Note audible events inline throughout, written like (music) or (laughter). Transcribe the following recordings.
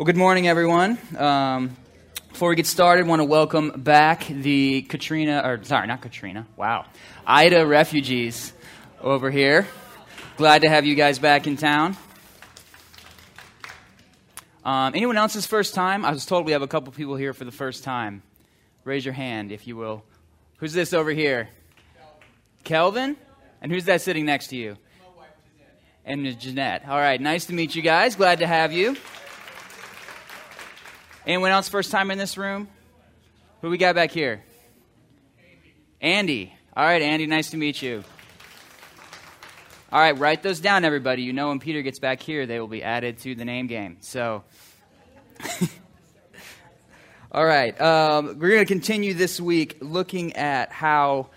Well, good morning, everyone. Um, before we get started, I want to welcome back the Katrina, or sorry, not Katrina, wow, Ida refugees over here. Glad to have you guys back in town. Um, anyone else's first time? I was told we have a couple people here for the first time. Raise your hand, if you will. Who's this over here? Kelvin? And who's that sitting next to you? And Jeanette. All right, nice to meet you guys. Glad to have you. Anyone else first time in this room? Who we got back here? Andy. All right, Andy, nice to meet you. All right, write those down, everybody. You know when Peter gets back here, they will be added to the name game. So, (laughs) all right, um, we're going to continue this week looking at how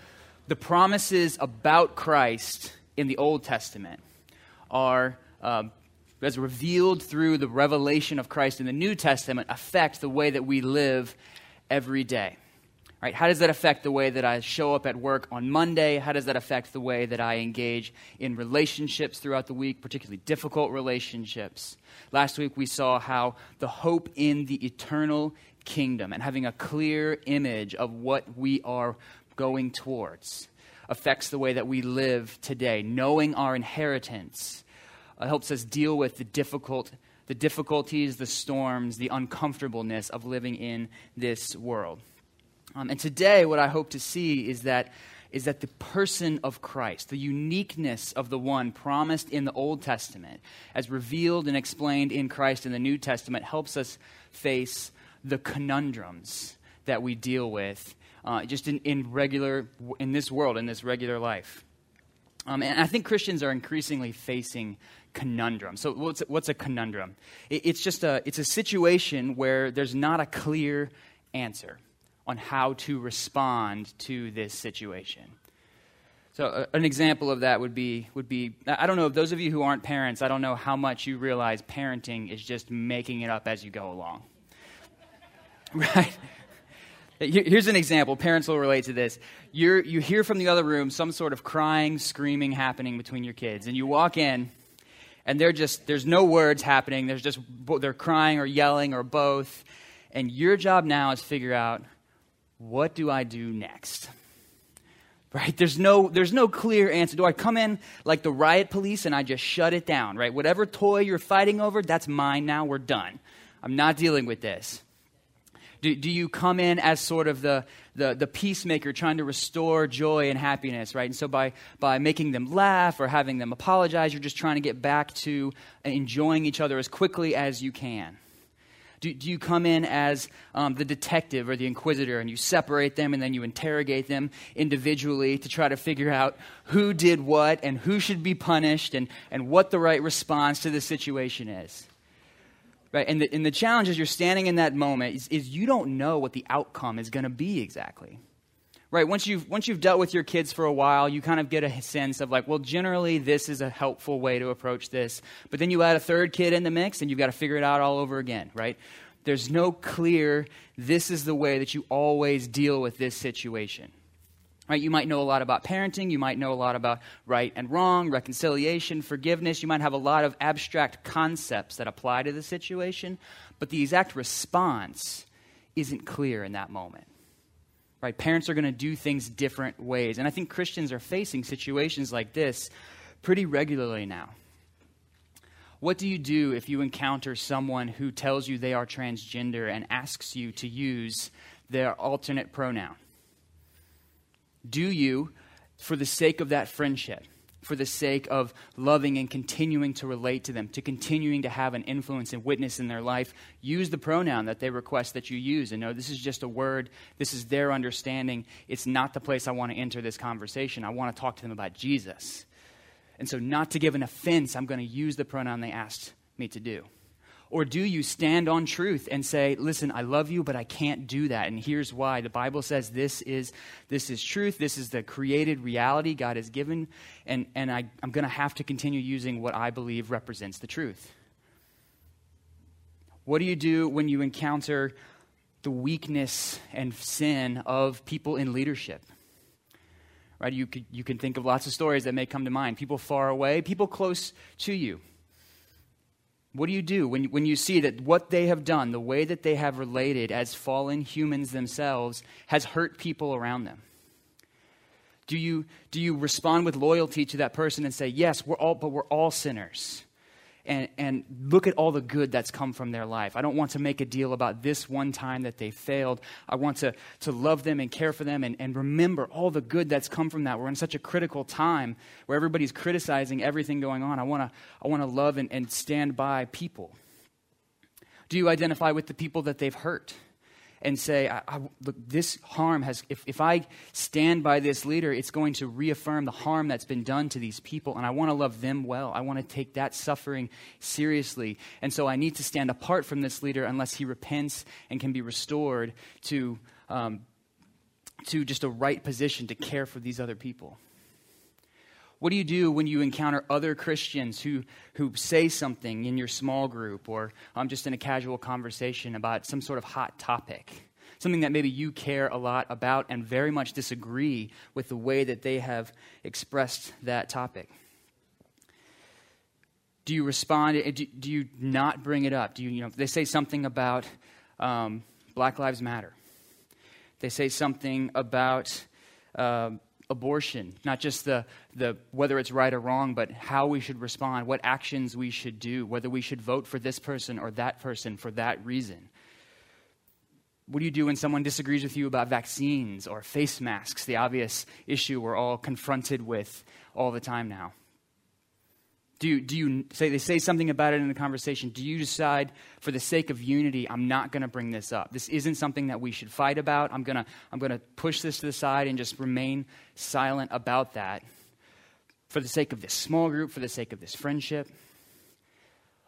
the promises about Christ in the Old Testament are um, as revealed through the revelation of Christ in the New Testament, affect the way that we live every day. Right? How does that affect the way that I show up at work on Monday? How does that affect the way that I engage in relationships throughout the week, particularly difficult relationships? Last week we saw how the hope in the eternal kingdom and having a clear image of what we are going towards affects the way that we live today, knowing our inheritance uh, helps us deal with the difficult the difficulties, the storms, the uncomfortableness of living in this world. Um, and today, what I hope to see is that, is that the person of Christ, the uniqueness of the one promised in the Old Testament, as revealed and explained in Christ in the New Testament, helps us face the conundrums that we deal with uh, just in, in regular, in this world, in this regular life. Um, and I think Christians are increasingly facing conundrum. So, what's, what's a conundrum? it's just a, it's a situation where there's not a clear answer on how to respond to this situation. So, uh, an example of that would be, would be I don't know, if those of you who aren't parents, I don't know how much you realize parenting is just making it up as you go along. (laughs) Right? Here's an example. Parents will relate to this. You're, you hear from the other room some sort of crying, screaming happening between your kids, and you walk in, and they're just there's no words happening. There's just they're crying or yelling or both. And your job now is figure out what do i do next? Right? There's no there's no clear answer. Do i come in like the riot police and i just shut it down right? Whatever toy you're fighting over that's mine now. We're done. I'm not dealing with this do, do you come in as sort of the, the, the peacemaker trying to restore joy and happiness, right? And so by, by making them laugh or having them apologize, you're just trying to get back to enjoying each other as quickly as you can. Do, do you come in as um, the detective or the inquisitor and you separate them and then you interrogate them individually to try to figure out who did what and who should be punished and, and what the right response to the situation is? Right? And the, and the challenge as you're standing in that moment is, is you don't know what the outcome is going to be exactly. Right? Once you've, once you've dealt with your kids for a while, you kind of get a sense of like, well, generally this is a helpful way to approach this. But then you add a third kid in the mix and you've got to figure it out all over again, right? There's no clear, this is the way that you always deal with this situation. Right, you might know a lot about parenting. You might know a lot about right and wrong, reconciliation, forgiveness. You might have a lot of abstract concepts that apply to the situation, but the exact response isn't clear in that moment. Right? Parents are going to do things different ways. And I think Christians are facing situations like this pretty regularly now. What do you do if you encounter someone who tells you they are transgender and asks you to use their alternate pronoun? Do you, for the sake of that friendship, for the sake of loving and continuing to relate to them, to continuing to have an influence and witness in their life, use the pronoun that they request that you use. And know this is just a word, this is their understanding. It's not the place I want to enter this conversation. I want to talk to them about Jesus. And so, not to give an offense, I'm going to use the pronoun they asked me to do. Or do you stand on truth and say, listen, I love you, but I can't do that? And here's why. The Bible says this is, this is truth. This is the created reality God has given. And, and I, I'm going to have to continue using what I believe represents the truth. What do you do when you encounter the weakness and sin of people in leadership? Right? You, could, you can think of lots of stories that may come to mind. People far away, people close to you What do you do when, when you see that what they have done, the way that they have related as fallen humans themselves, has hurt people around them? Do you, do you respond with loyalty to that person and say, Yes, we're all, but we're all sinners? And, and look at all the good that's come from their life. I don't want to make a deal about this one time that they failed. I want to, to love them and care for them and, and remember all the good that's come from that. We're in such a critical time where everybody's criticizing everything going on. I want to I wanna love and, and stand by people. Do you identify with the people that they've hurt? And say, I, I, look, this harm has, if, if I stand by this leader, it's going to reaffirm the harm that's been done to these people, and I want to love them well. I want to take that suffering seriously. And so I need to stand apart from this leader unless he repents and can be restored to, um, to just a right position to care for these other people. What do you do when you encounter other Christians who, who say something in your small group or um, just in a casual conversation about some sort of hot topic? Something that maybe you care a lot about and very much disagree with the way that they have expressed that topic. Do you respond? Eh, do you not bring it up? Do you, you know, they say something about um, Black Lives Matter. They say something about uh, abortion, not just the, the whether it's right or wrong, but how we should respond, what actions we should do, whether we should vote for this person or that person for that reason. What do you do when someone disagrees with you about vaccines or face masks, the obvious issue we're all confronted with all the time now? Do you, do you say they say something about it in the conversation? Do you decide, for the sake of unity, I'm not going to bring this up? This isn't something that we should fight about. I'm going to I'm going to push this to the side and just remain silent about that for the sake of this small group, for the sake of this friendship?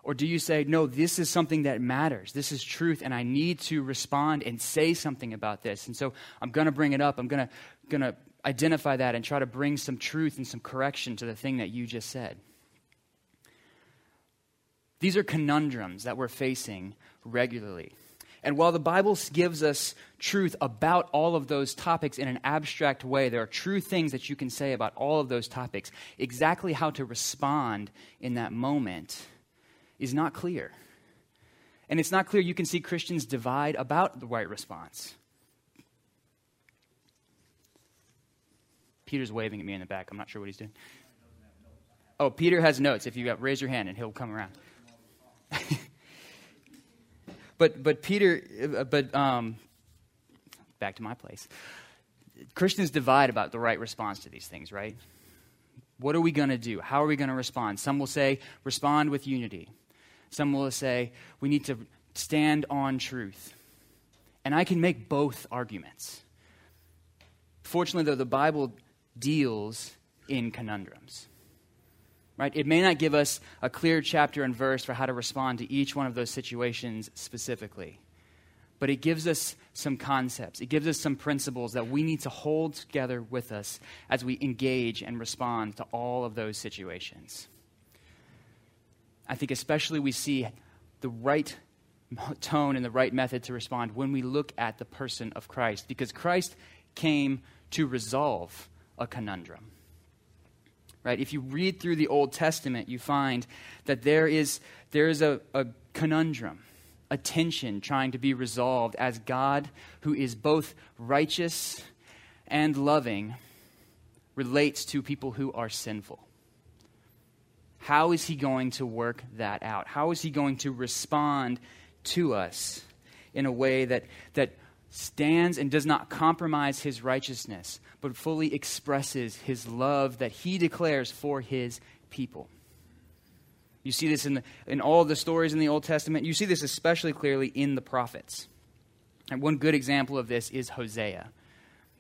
Or do you say, no, this is something that matters. This is truth, and I need to respond and say something about this. And so I'm going to bring it up. I'm going to, going to identify that and try to bring some truth and some correction to the thing that you just said. These are conundrums that we're facing regularly. And while the Bible gives us truth about all of those topics in an abstract way, there are true things that you can say about all of those topics. Exactly how to respond in that moment is not clear. And it's not clear you can see Christians divide about the right response. Peter's waving at me in the back. I'm not sure what he's doing. Oh, Peter has notes. If you raise your hand and he'll come around. (laughs) but but Peter, uh, but um, back to my place. Christians divide about the right response to these things, right? What are we going to do? How are we going to respond? Some will say, respond with unity. Some will say, we need to stand on truth. And I can make both arguments. Fortunately, though, the Bible deals in conundrums right? It may not give us a clear chapter and verse for how to respond to each one of those situations specifically, but it gives us some concepts. It gives us some principles that we need to hold together with us as we engage and respond to all of those situations. I think especially we see the right tone and the right method to respond when we look at the person of Christ, because Christ came to resolve a conundrum right? If you read through the Old Testament, you find that there is, there is a, a conundrum, a tension trying to be resolved as God, who is both righteous and loving, relates to people who are sinful. How is he going to work that out? How is he going to respond to us in a way that, that stands and does not compromise his righteousness, but fully expresses his love that he declares for his people. You see this in, the, in all the stories in the Old Testament. You see this especially clearly in the prophets. And one good example of this is Hosea.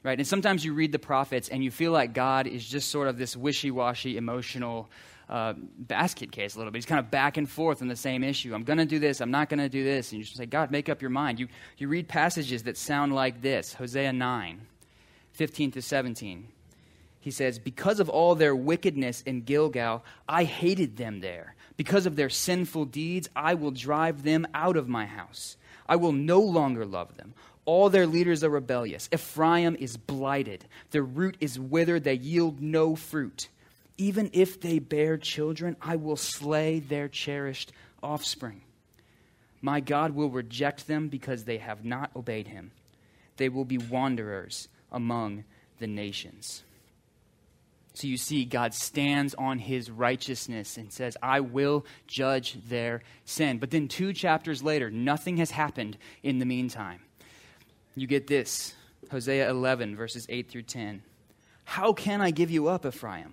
Right? And sometimes you read the prophets and you feel like God is just sort of this wishy washy, emotional uh, basket case a little bit. He's kind of back and forth on the same issue. I'm going to do this, I'm not going to do this. And you just say, God, make up your mind. You, you read passages that sound like this Hosea 9, 15 to 17. He says, Because of all their wickedness in Gilgal, I hated them there. Because of their sinful deeds, I will drive them out of my house. I will no longer love them. All their leaders are rebellious. Ephraim is blighted. Their root is withered. They yield no fruit. Even if they bear children, I will slay their cherished offspring. My God will reject them because they have not obeyed him. They will be wanderers among the nations. So you see, God stands on his righteousness and says, I will judge their sin. But then, two chapters later, nothing has happened in the meantime. You get this Hosea 11, verses 8 through 10. How can I give you up, Ephraim?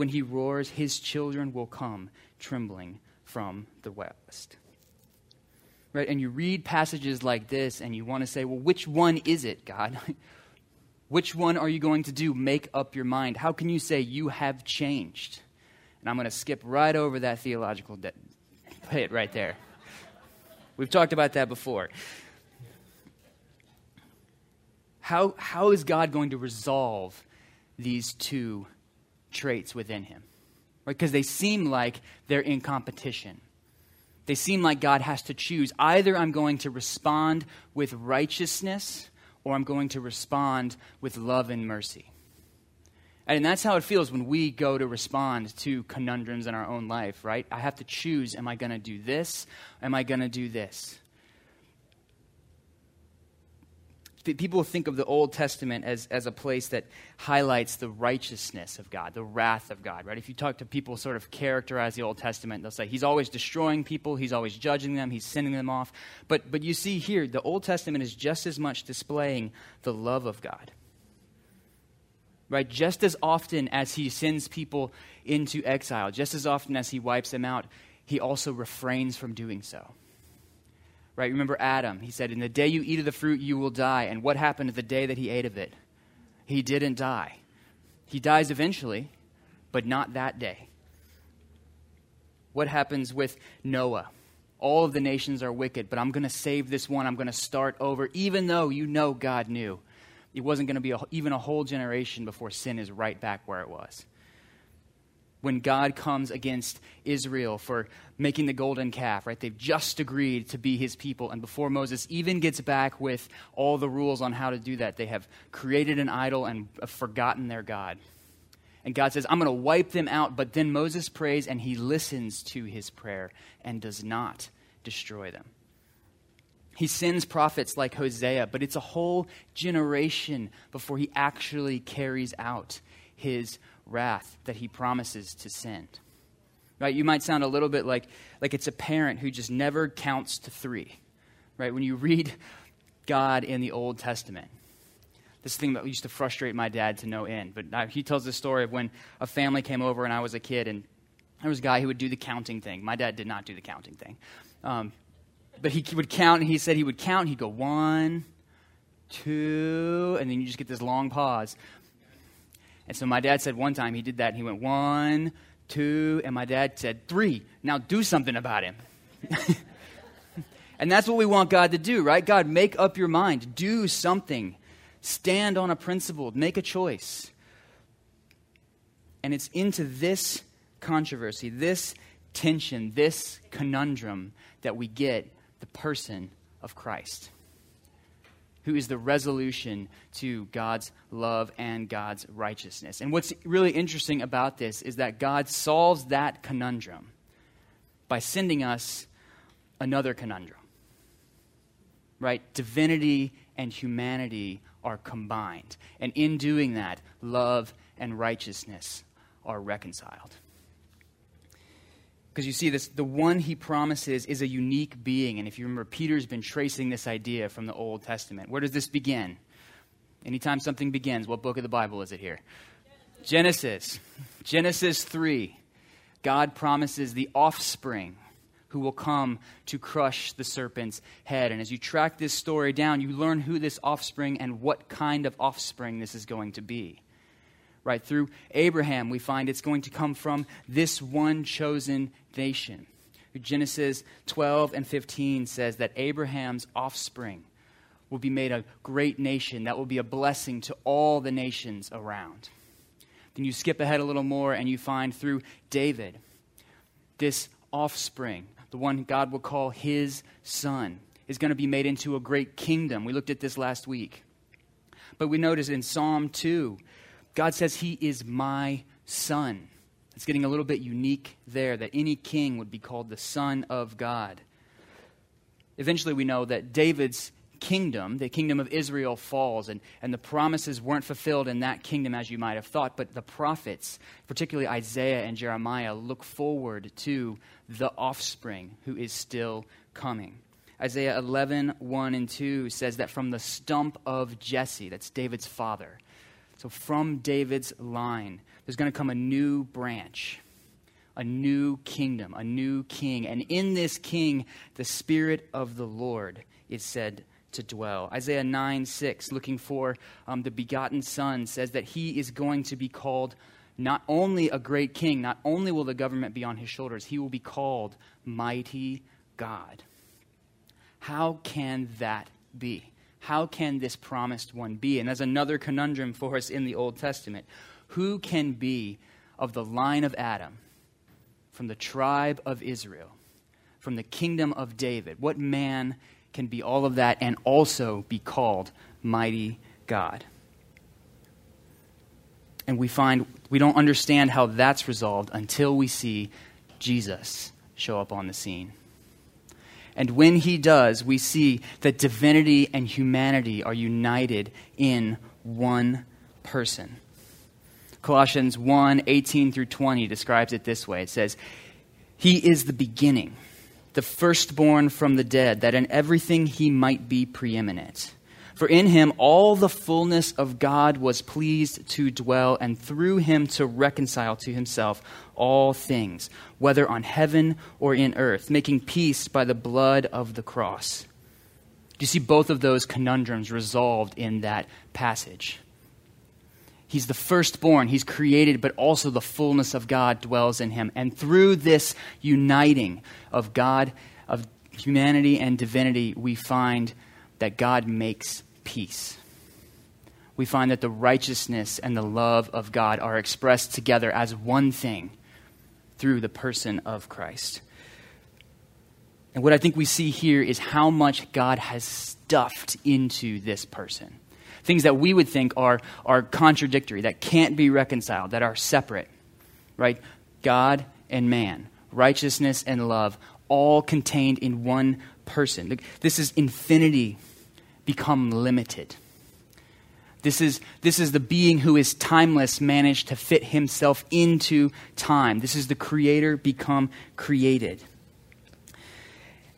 When he roars, his children will come trembling from the west. Right? And you read passages like this and you want to say, well, which one is it, God? (laughs) Which one are you going to do? Make up your mind. How can you say you have changed? And I'm going to skip right over that theological de- pit right there. We've talked about that before. How, how is God going to resolve these two traits within him? Right? Because they seem like they're in competition. They seem like God has to choose. Either I'm going to respond with righteousness or I'm going to respond with love and mercy. And that's how it feels when we go to respond to conundrums in our own life, right? I have to choose am I going to do this? Am I going to do this? People think of the Old Testament as, as a place that highlights the righteousness of God, the wrath of God, right? If you talk to people sort of characterize the Old Testament, they'll say he's always destroying people, he's always judging them, he's sending them off. But, but you see here, the Old Testament is just as much displaying the love of God. Right? Just as often as he sends people into exile, just as often as he wipes them out, he also refrains from doing so. Right? Remember Adam. He said, In the day you eat of the fruit, you will die. And what happened the day that he ate of it? He didn't die. He dies eventually, but not that day. What happens with Noah? All of the nations are wicked, but I'm going to save this one. I'm going to start over, even though you know God knew. It wasn't going to be a, even a whole generation before sin is right back where it was when God comes against Israel for making the golden calf, right? They've just agreed to be his people. And before Moses even gets back with all the rules on how to do that, they have created an idol and forgotten their God. And God says, I'm going to wipe them out. But then Moses prays and he listens to his prayer and does not destroy them. He sends prophets like Hosea, but it's a whole generation before he actually carries out his wrath that he promises to send. Right? You might sound a little bit like, like it's a parent who just never counts to three. Right? When you read God in the Old Testament, this thing that used to frustrate my dad to no end. But he tells the story of when a family came over and I was a kid, and there was a guy who would do the counting thing. My dad did not do the counting thing. Um, but he would count, and he said he would count, he'd go one, two, and then you just get this long pause. And so my dad said one time he did that, and he went one, two, and my dad said three. Now do something about him. (laughs) and that's what we want God to do, right? God, make up your mind, do something, stand on a principle, make a choice. And it's into this controversy, this tension, this conundrum that we get the person of Christ who is the resolution to God's love and God's righteousness. And what's really interesting about this is that God solves that conundrum by sending us another conundrum. Right? Divinity and humanity are combined. And in doing that, love and righteousness are reconciled. Because you see, this, the one he promises is a unique being. And if you remember, Peter's been tracing this idea from the Old Testament. Where does this begin? Anytime something begins, what book of the Bible is it here? Genesis. Genesis 3. God promises the offspring who will come to crush the serpent's head. And as you track this story down, you learn who this offspring and what kind of offspring this is going to be right? Through Abraham, we find it's going to come from this one chosen nation. Genesis 12 and 15 says that Abraham's offspring will be made a great nation that will be a blessing to all the nations around. Then you skip ahead a little more and you find through David this offspring, the one God will call his son, is going to be made into a great kingdom. We looked at this last week. But we notice in Psalm 2, God says, He is my son. It's getting a little bit unique there that any king would be called the Son of God. Eventually, we know that David's kingdom, the kingdom of Israel, falls, and, and the promises weren't fulfilled in that kingdom as you might have thought. But the prophets, particularly Isaiah and Jeremiah, look forward to the offspring who is still coming. Isaiah 11, 1 and 2 says that from the stump of Jesse, that's David's father, so from David's line, there's going to come a new branch, a new kingdom, a new king. And in this king, the Spirit of the Lord is said to dwell. Isaiah 9 6, looking for um, the begotten Son, says that he is going to be called not only a great king, not only will the government be on his shoulders, he will be called Mighty God. How can that be? How can this promised one be? And there's another conundrum for us in the Old Testament. Who can be of the line of Adam, from the tribe of Israel, from the kingdom of David? What man can be all of that and also be called mighty God? And we find we don't understand how that's resolved until we see Jesus show up on the scene. And when he does, we see that divinity and humanity are united in one person. Colossians 1 18 through 20 describes it this way it says, He is the beginning, the firstborn from the dead, that in everything he might be preeminent. For in him all the fullness of God was pleased to dwell, and through him to reconcile to himself all things, whether on heaven or in earth, making peace by the blood of the cross. Do you see both of those conundrums resolved in that passage? He's the firstborn, he's created, but also the fullness of God dwells in him. And through this uniting of God, of humanity and divinity, we find that God makes peace. We find that the righteousness and the love of God are expressed together as one thing through the person of Christ. And what I think we see here is how much God has stuffed into this person. Things that we would think are, are contradictory, that can't be reconciled, that are separate, right? God and man, righteousness and love, all contained in one person. This is infinity become limited. This is, this is the being who is timeless managed to fit himself into time. This is the creator become created.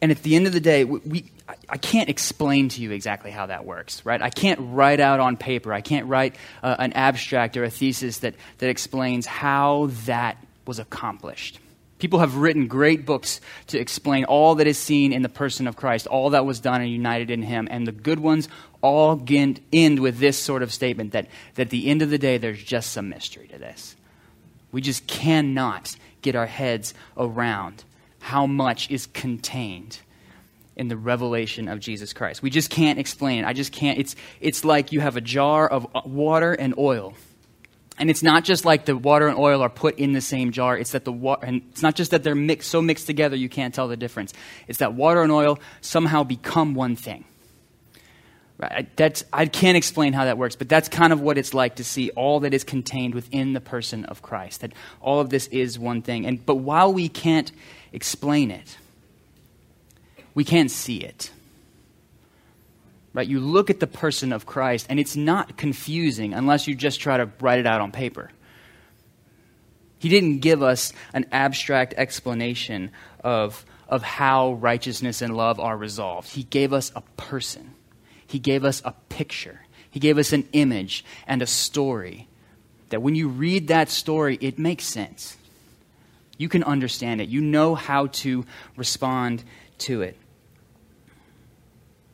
And at the end of the day, we, we, I can't explain to you exactly how that works, right? I can't write out on paper, I can't write uh, an abstract or a thesis that, that explains how that was accomplished. People have written great books to explain all that is seen in the person of Christ, all that was done and united in him. And the good ones all end with this sort of statement that, that at the end of the day, there's just some mystery to this. We just cannot get our heads around how much is contained in the revelation of Jesus Christ. We just can't explain it. I just can't. It's, it's like you have a jar of water and oil and it's not just like the water and oil are put in the same jar. It's that the water, and it's not just that they're mixed, so mixed together you can't tell the difference. It's that water and oil somehow become one thing. Right? That's, I can't explain how that works, but that's kind of what it's like to see all that is contained within the person of Christ. That all of this is one thing. And, but while we can't explain it, we can't see it right? You look at the person of Christ, and it's not confusing unless you just try to write it out on paper. He didn't give us an abstract explanation of, of how righteousness and love are resolved. He gave us a person, He gave us a picture, He gave us an image and a story. That when you read that story, it makes sense. You can understand it, you know how to respond to it.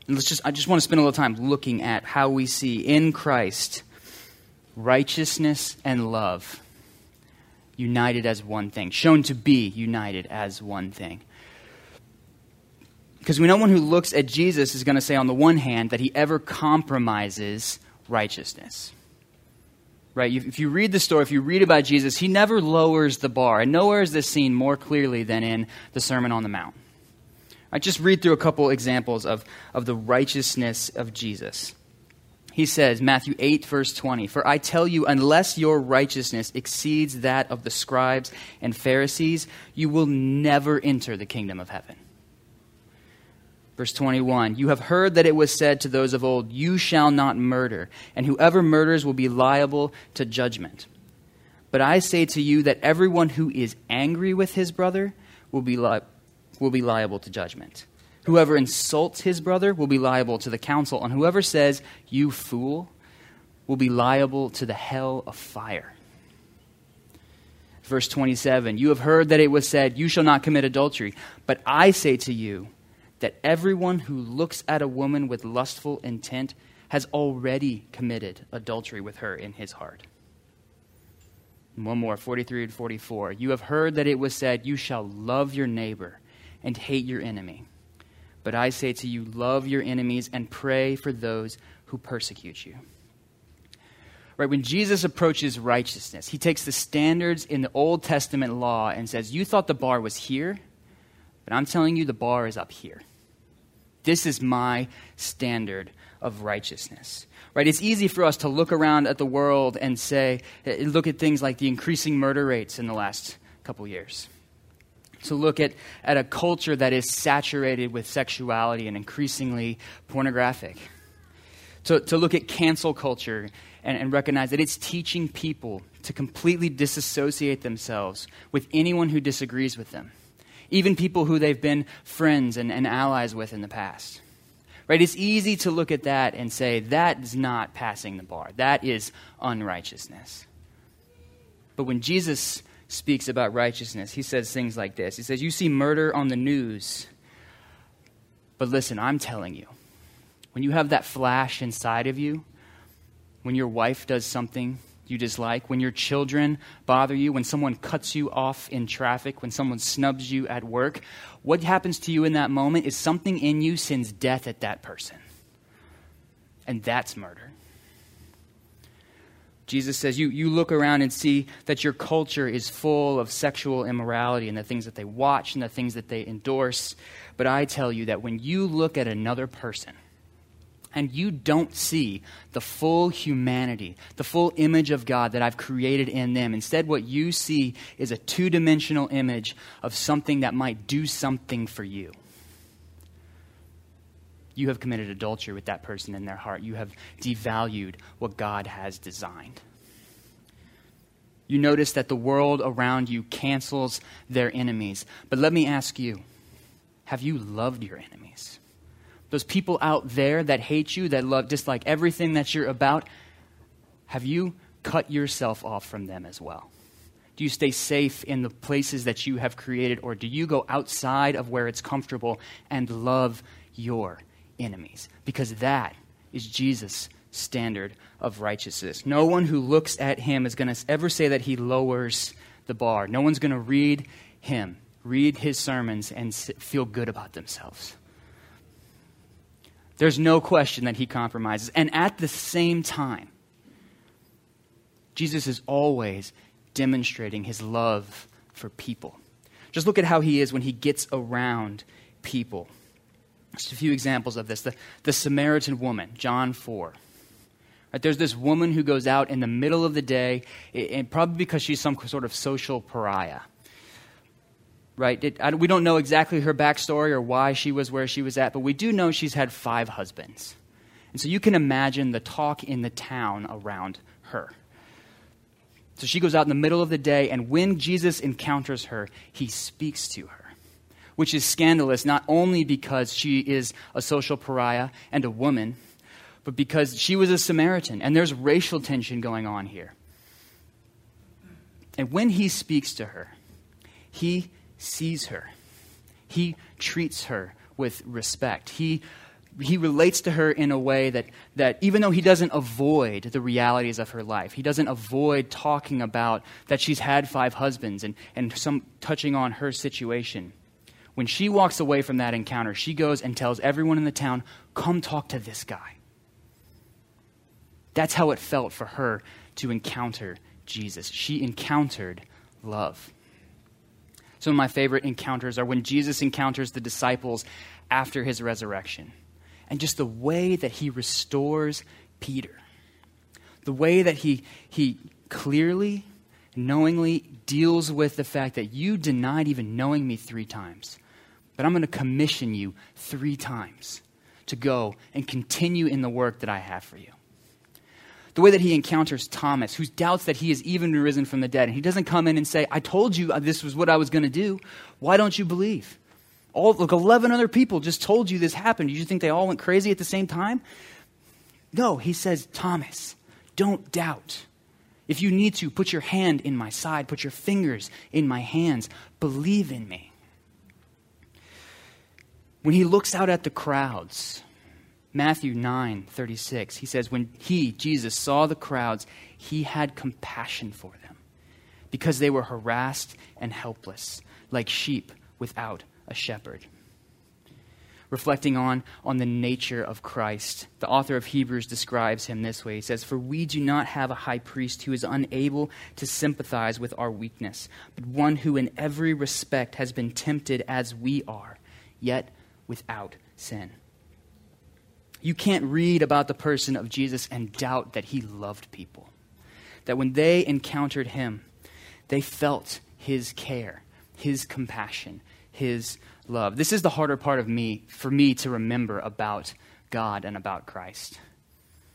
Let's just, I just want to spend a little time looking at how we see in Christ righteousness and love united as one thing, shown to be united as one thing. Because we know one who looks at Jesus is going to say, on the one hand, that he ever compromises righteousness. Right? If you read the story, if you read about Jesus, he never lowers the bar. And nowhere is this seen more clearly than in the Sermon on the Mount. I just read through a couple examples of, of the righteousness of Jesus. He says, Matthew 8, verse 20, For I tell you, unless your righteousness exceeds that of the scribes and Pharisees, you will never enter the kingdom of heaven. Verse 21 You have heard that it was said to those of old, You shall not murder, and whoever murders will be liable to judgment. But I say to you that everyone who is angry with his brother will be, li- will be liable to judgment. Whoever insults his brother will be liable to the council, and whoever says, You fool, will be liable to the hell of fire. Verse 27 You have heard that it was said, You shall not commit adultery. But I say to you, that everyone who looks at a woman with lustful intent has already committed adultery with her in his heart. one more, 43 and 44. You have heard that it was said, You shall love your neighbor and hate your enemy. But I say to you, love your enemies and pray for those who persecute you. Right, when Jesus approaches righteousness, he takes the standards in the Old Testament law and says, You thought the bar was here, but I'm telling you the bar is up here. This is my standard of righteousness. Right? It's easy for us to look around at the world and say, look at things like the increasing murder rates in the last couple years. To look at, at a culture that is saturated with sexuality and increasingly pornographic. To, to look at cancel culture and, and recognize that it's teaching people to completely disassociate themselves with anyone who disagrees with them even people who they've been friends and, and allies with in the past. Right? It's easy to look at that and say, that is not passing the bar. That is unrighteousness. But when Jesus speaks about righteousness, he says things like this He says, You see murder on the news, but listen, I'm telling you, when you have that flash inside of you, when your wife does something you dislike, when your children bother you, when someone cuts you off in traffic, when someone snubs you at work, what happens to you in that moment is something in you sends death at that person. And that's murder. Jesus says, you, you look around and see that your culture is full of sexual immorality and the things that they watch and the things that they endorse. But I tell you that when you look at another person, and you don't see the full humanity, the full image of God that I've created in them. Instead, what you see is a two dimensional image of something that might do something for you. You have committed adultery with that person in their heart. You have devalued what God has designed. You notice that the world around you cancels their enemies. But let me ask you have you loved your enemies? those people out there that hate you, that love, dislike everything that you're about, have you cut yourself off from them as well? Do you stay safe in the places that you have created, or do you go outside of where it's comfortable and love your enemies? Because that is Jesus' standard of righteousness. No one who looks at him is going to ever say that he lowers the bar. No one's going to read him, read his sermons, and feel good about themselves. There's no question that he compromises. And at the same time, Jesus is always demonstrating his love for people. Just look at how he is when he gets around people. Just a few examples of this. The, the Samaritan woman, John 4. Right, there's this woman who goes out in the middle of the day, and probably because she's some sort of social pariah right? It, I, we don't know exactly her backstory or why she was where she was at, but we do know she's had five husbands. And so you can imagine the talk in the town around her. So she goes out in the middle of the day, and when Jesus encounters her, he speaks to her, which is scandalous not only because she is a social pariah and a woman, but because she was a Samaritan, and there's racial tension going on here. And when he speaks to her, he sees her. He treats her with respect. He, he relates to her in a way that, that even though he doesn't avoid the realities of her life, he doesn't avoid talking about that she's had five husbands and, and some touching on her situation. When she walks away from that encounter, she goes and tells everyone in the town, Come talk to this guy. That's how it felt for her to encounter Jesus. She encountered love. Some of my favorite encounters are when Jesus encounters the disciples after his resurrection, and just the way that he restores Peter. The way that he, he clearly, knowingly deals with the fact that you denied even knowing me three times, but I'm going to commission you three times to go and continue in the work that I have for you the way that he encounters Thomas, who doubts that he has even risen from the dead. And he doesn't come in and say, I told you uh, this was what I was going to do. Why don't you believe? All, look, 11 other people just told you this happened. Did you think they all went crazy at the same time? No, he says, Thomas, don't doubt. If you need to, put your hand in my side, put your fingers in my hands. Believe in me. When he looks out at the crowds, Matthew 9 36, he says, When he, Jesus, saw the crowds, he had compassion for them because they were harassed and helpless, like sheep without a shepherd. Reflecting on, on the nature of Christ, the author of Hebrews describes him this way. He says, For we do not have a high priest who is unable to sympathize with our weakness, but one who in every respect has been tempted as we are, yet without sin. You can't read about the person of Jesus and doubt that he loved people. That when they encountered him, they felt his care, his compassion, his love. This is the harder part of me, for me to remember about God and about Christ.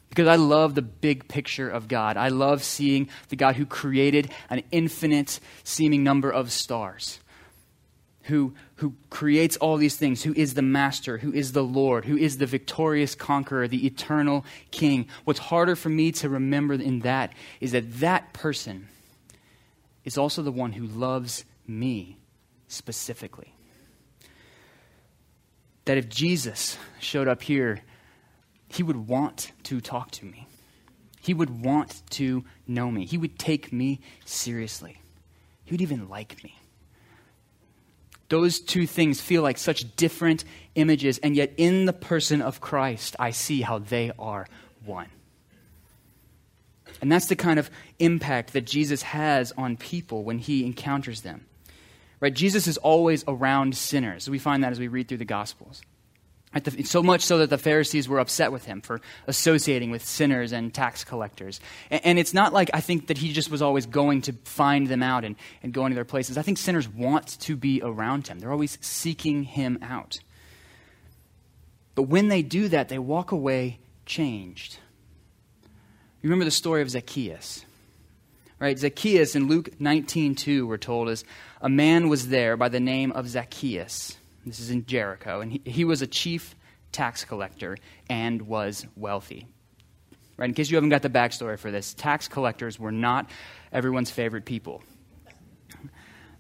Because I love the big picture of God. I love seeing the God who created an infinite seeming number of stars who, who creates all these things, who is the master, who is the Lord, who is the victorious conqueror, the eternal king. What's harder for me to remember in that is that that person is also the one who loves me specifically. That if Jesus showed up here, he would want to talk to me. He would want to know me. He would take me seriously. He would even like me. Those two things feel like such different images, and yet in the person of Christ, I see how they are one. And that's the kind of impact that Jesus has on people when he encounters them. Right? Jesus is always around sinners. We find that as we read through the Gospels. The, so much so that the Pharisees were upset with him for associating with sinners and tax collectors. And, and, it's not like I think that he just was always going to find them out and, and go into their places. I think sinners want to be around him, they're always seeking him out. But when they do that, they walk away changed. You remember the story of Zacchaeus. Right? Zacchaeus in Luke 19:2 we're told is a man was there by the name of Zacchaeus this is in Jericho. And he, he was a chief tax collector and was wealthy. Right? In case you haven't got the backstory for this, tax collectors were not everyone's favorite people.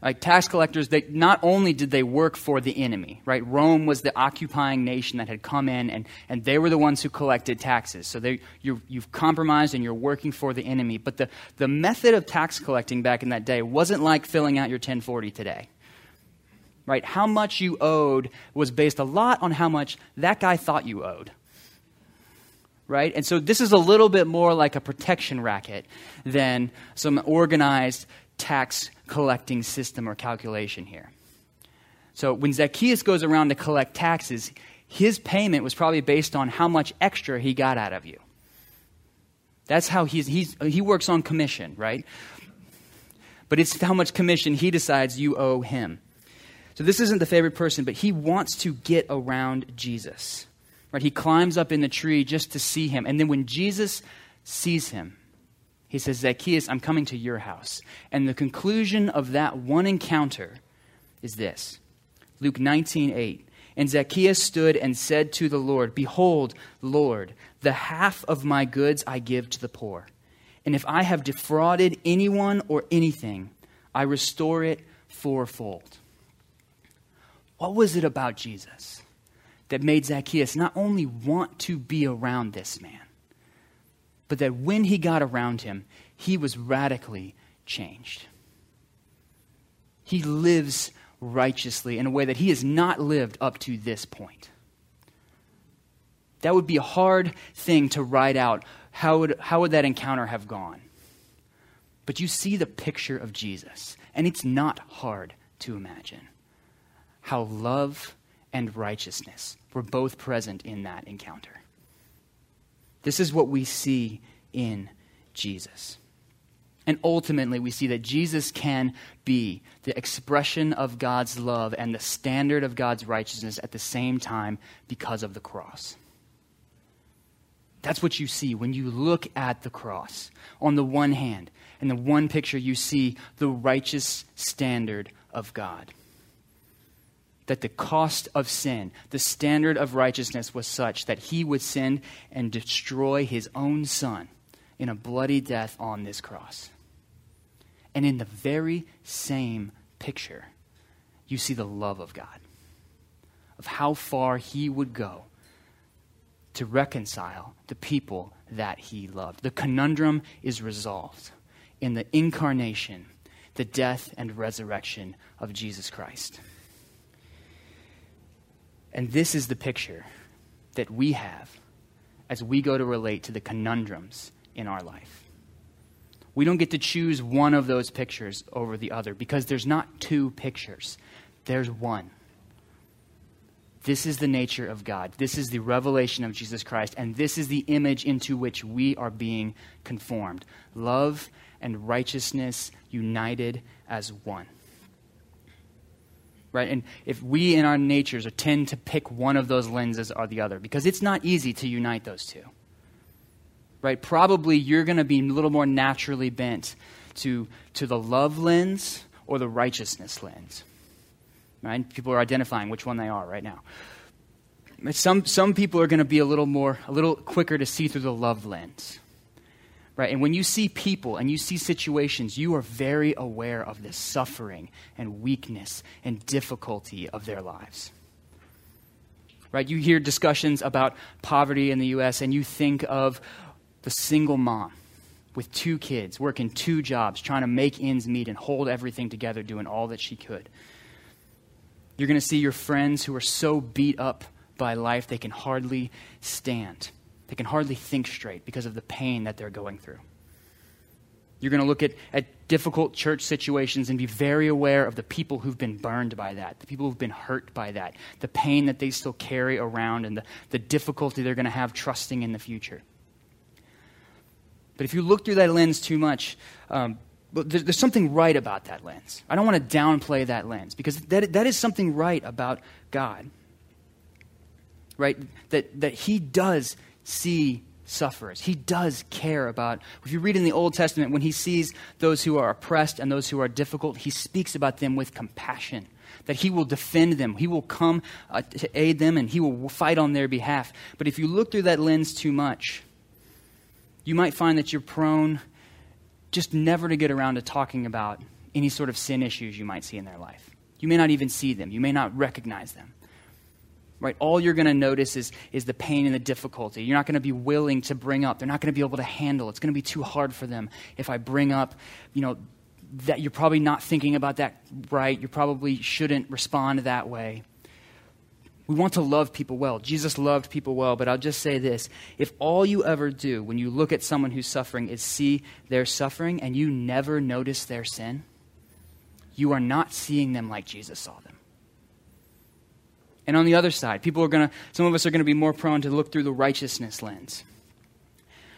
Like tax collectors, they not only did they work for the enemy, right? Rome was the occupying nation that had come in, and, and they were the ones who collected taxes. So they, you have compromised and you're working for the enemy. But the, the method of tax collecting back in that day wasn't like filling out your 1040 today right? How much you owed was based a lot on how much that guy thought you owed. Right? And so this is a little bit more like a protection racket than some organized tax collecting system or calculation here. So when Zacchaeus goes around to collect taxes, his payment was probably based on how much extra he got out of you. That's how he's, he's, he works on commission, right? But it's how much commission he decides you owe him. So this isn't the favorite person, but he wants to get around Jesus. Right? He climbs up in the tree just to see him. And then when Jesus sees him, he says, Zacchaeus, I'm coming to your house. And the conclusion of that one encounter is this Luke 19, 8. And Zacchaeus stood and said to the Lord, Behold, Lord, the half of my goods I give to the poor. And if I have defrauded anyone or anything, I restore it fourfold. What was it about Jesus that made Zacchaeus not only want to be around this man, but that when he got around him, he was radically changed? He lives righteously in a way that he has not lived up to this point. That would be a hard thing to write out. How would, how would that encounter have gone? But you see the picture of Jesus, and it's not hard to imagine how love and righteousness were both present in that encounter. This is what we see in Jesus. And ultimately, we see that Jesus can be the expression of God's love and the standard of God's righteousness at the same time because of the cross. That's what you see when you look at the cross. On the one hand, in the one picture, you see the righteous standard of God. That the cost of sin, the standard of righteousness was such that he would send and destroy his own son in a bloody death on this cross. And in the very same picture, you see the love of God, of how far He would go to reconcile the people that He loved. The conundrum is resolved in the incarnation, the death and resurrection of Jesus Christ. And this is the picture that we have as we go to relate to the conundrums in our life. We don't get to choose one of those pictures over the other because there's not two pictures, there's one. This is the nature of God. This is the revelation of Jesus Christ. And this is the image into which we are being conformed love and righteousness united as one. Right? And if we in our natures tend to pick one of those lenses or the other, because it's not easy to unite those two right, probably you're going to be a little more naturally bent to, to the love lens or the righteousness lens. Right? People are identifying which one they are right now. Some, some people are going to be a little more, a little quicker to see through the love lens. Right? And when you see people and you see situations, you are very aware of the suffering and weakness and difficulty of their lives. Right? You hear discussions about poverty in the U.S., and you think of the single mom with two kids, working two jobs, trying to make ends meet and hold everything together, doing all that she could. You're going to see your friends who are so beat up by life they can hardly stand. They can hardly think straight because of the pain that they're going through. You're going to look at, at difficult church situations and be very aware of the people who've been burned by that, the people who've been hurt by that, the pain that they still carry around, and the, the difficulty they're going to have trusting in the future. But if you look through that lens too much, um, there's, there's something right about that lens. I don't want to downplay that lens because that, that is something right about God. Right? That, that He does see sufferers. He does care about. If you read in the Old Testament, when He sees those who are oppressed and those who are difficult, He speaks about them with compassion. That He will defend them, He will come uh, to aid them, and He will fight on their behalf. But if you look through that lens too much, you might find that you're prone just never to get around to talking about any sort of sin issues you might see in their life. You may not even see them, you may not recognize them. Right? All you're going to notice is, is the pain and the difficulty. You're not going to be willing to bring up. They're not going to be able to handle. It's going to be too hard for them if I bring up, you know, that you're probably not thinking about that right. You probably shouldn't respond that way. We want to love people well. Jesus loved people well, but I'll just say this. If all you ever do when you look at someone who's suffering is see their suffering and you never notice their sin, you are not seeing them like Jesus saw them. And on the other side, people are going to, some of us are going to be more prone to look through the righteousness lens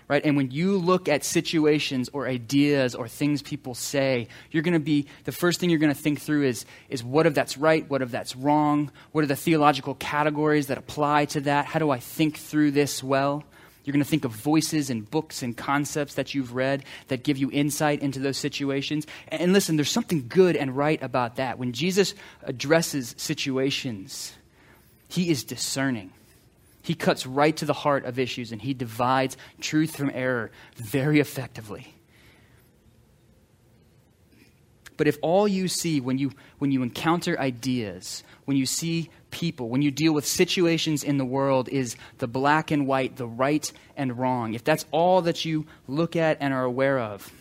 right? And when you look at situations or ideas or things people say, you're going to be, the first thing you're going to think through is, is what if that's right? What if that's wrong? What are the theological categories that apply to that? How do I think through this well? You're going to think of voices and books and concepts that you've read that give you insight into those situations. And listen, there's something good and right about that. When Jesus addresses situations, he is discerning. He cuts right to the heart of issues and he divides truth from error very effectively. But if all you see when you, when you encounter ideas, when you see people, when you deal with situations in the world is the black and white, the right and wrong, if that's all that you look at and are aware of,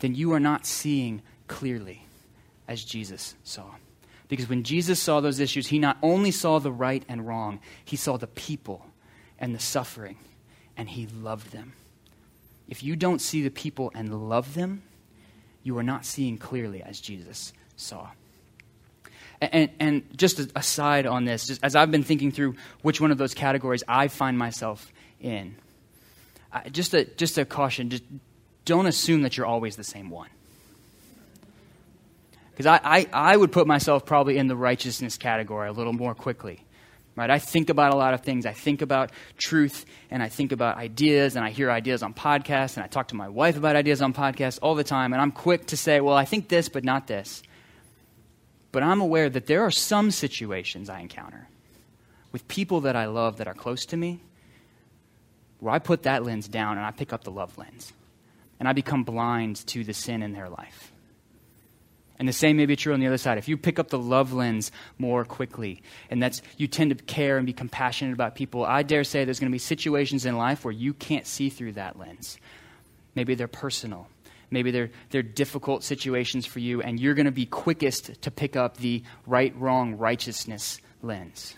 then you are not seeing clearly as Jesus saw. Because when Jesus saw those issues, he not only saw the right and wrong, he saw the people and the suffering, and he loved them. If you don't see the people and love them, you are not seeing clearly as Jesus saw. And, and, just aside on this, just as I've been thinking through which one of those categories I find myself in, just a, just a caution, just don't assume that you're always the same one. Because I, I, I would put myself probably in the righteousness category a little more quickly. Right? I think about a lot of things. I think about truth and I think about ideas and I hear ideas on podcasts and I talk to my wife about ideas on podcasts all the time and I'm quick to say, well, I think this, but not this. But I'm aware that there are some situations I encounter with people that I love that are close to me where I put that lens down and I pick up the love lens. And I become blind to the sin in their life. And the same may be true on the other side. If you pick up the love lens more quickly, and that's you tend to care and be compassionate about people, I dare say there's going to be situations in life where you can't see through that lens. Maybe they're personal. Maybe they're, they're difficult situations for you, and you're going to be quickest to pick up the right, wrong, righteousness lens.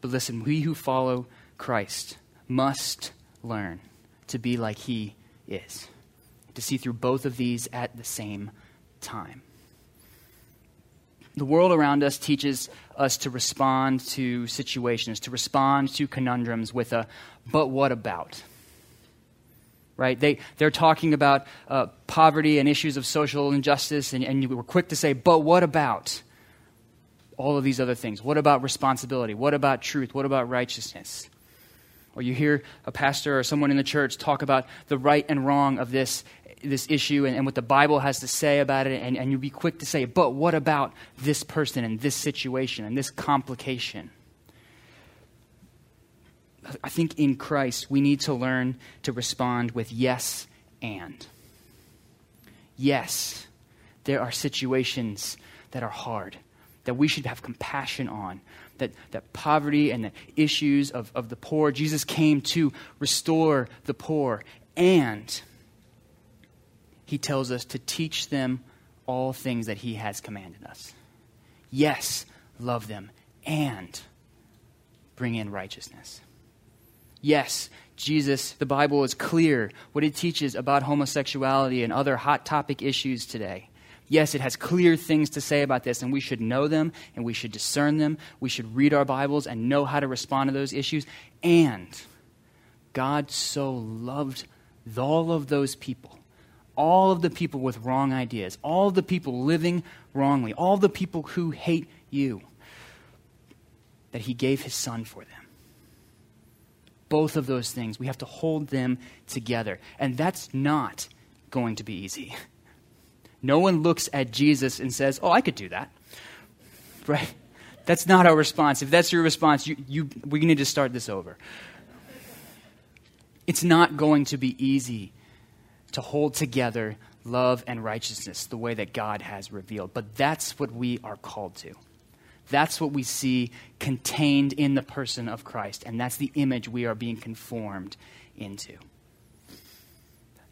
But listen, we who follow Christ must learn to be like he is, to see through both of these at the same time. The world around us teaches us to respond to situations, to respond to conundrums with a, but what about? Right? They, they're talking about uh, poverty and issues of social injustice, and, and we're quick to say, but what about all of these other things? What about responsibility? What about truth? What about righteousness? Or you hear a pastor or someone in the church talk about the right and wrong of this, this issue and, and what the Bible has to say about it, and, and you'll be quick to say, but what about this person and this situation and this complication? I think in Christ, we need to learn to respond with yes and. Yes, there are situations that are hard, that we should have compassion on, that, that poverty and the issues of, of the poor. Jesus came to restore the poor. And he tells us to teach them all things that he has commanded us. Yes, love them and bring in righteousness. Yes, Jesus, the Bible is clear what it teaches about homosexuality and other hot topic issues today. Yes, it has clear things to say about this, and we should know them and we should discern them. We should read our Bibles and know how to respond to those issues. And God so loved all of those people, all of the people with wrong ideas, all the people living wrongly, all the people who hate you, that He gave His Son for them. Both of those things, we have to hold them together. And that's not going to be easy. No one looks at Jesus and says, Oh, I could do that. Right? That's not our response. If that's your response, you, you, we need to start this over. It's not going to be easy to hold together love and righteousness the way that God has revealed. But that's what we are called to. That's what we see contained in the person of Christ. And that's the image we are being conformed into.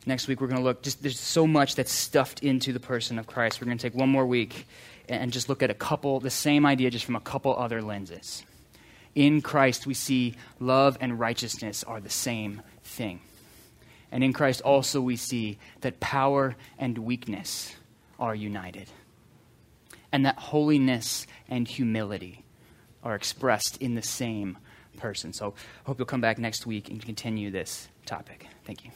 Next week, we're going to look, just there's so much that's stuffed into the person of Christ. We're going to take one more week and just look at a couple, the same idea, just from a couple other lenses. In Christ, we see love and righteousness are the same thing. And in Christ, also, we see that power and weakness are united. And that holiness and humility are expressed in the same person. So hope you'll come back next week and continue this topic. Thank you.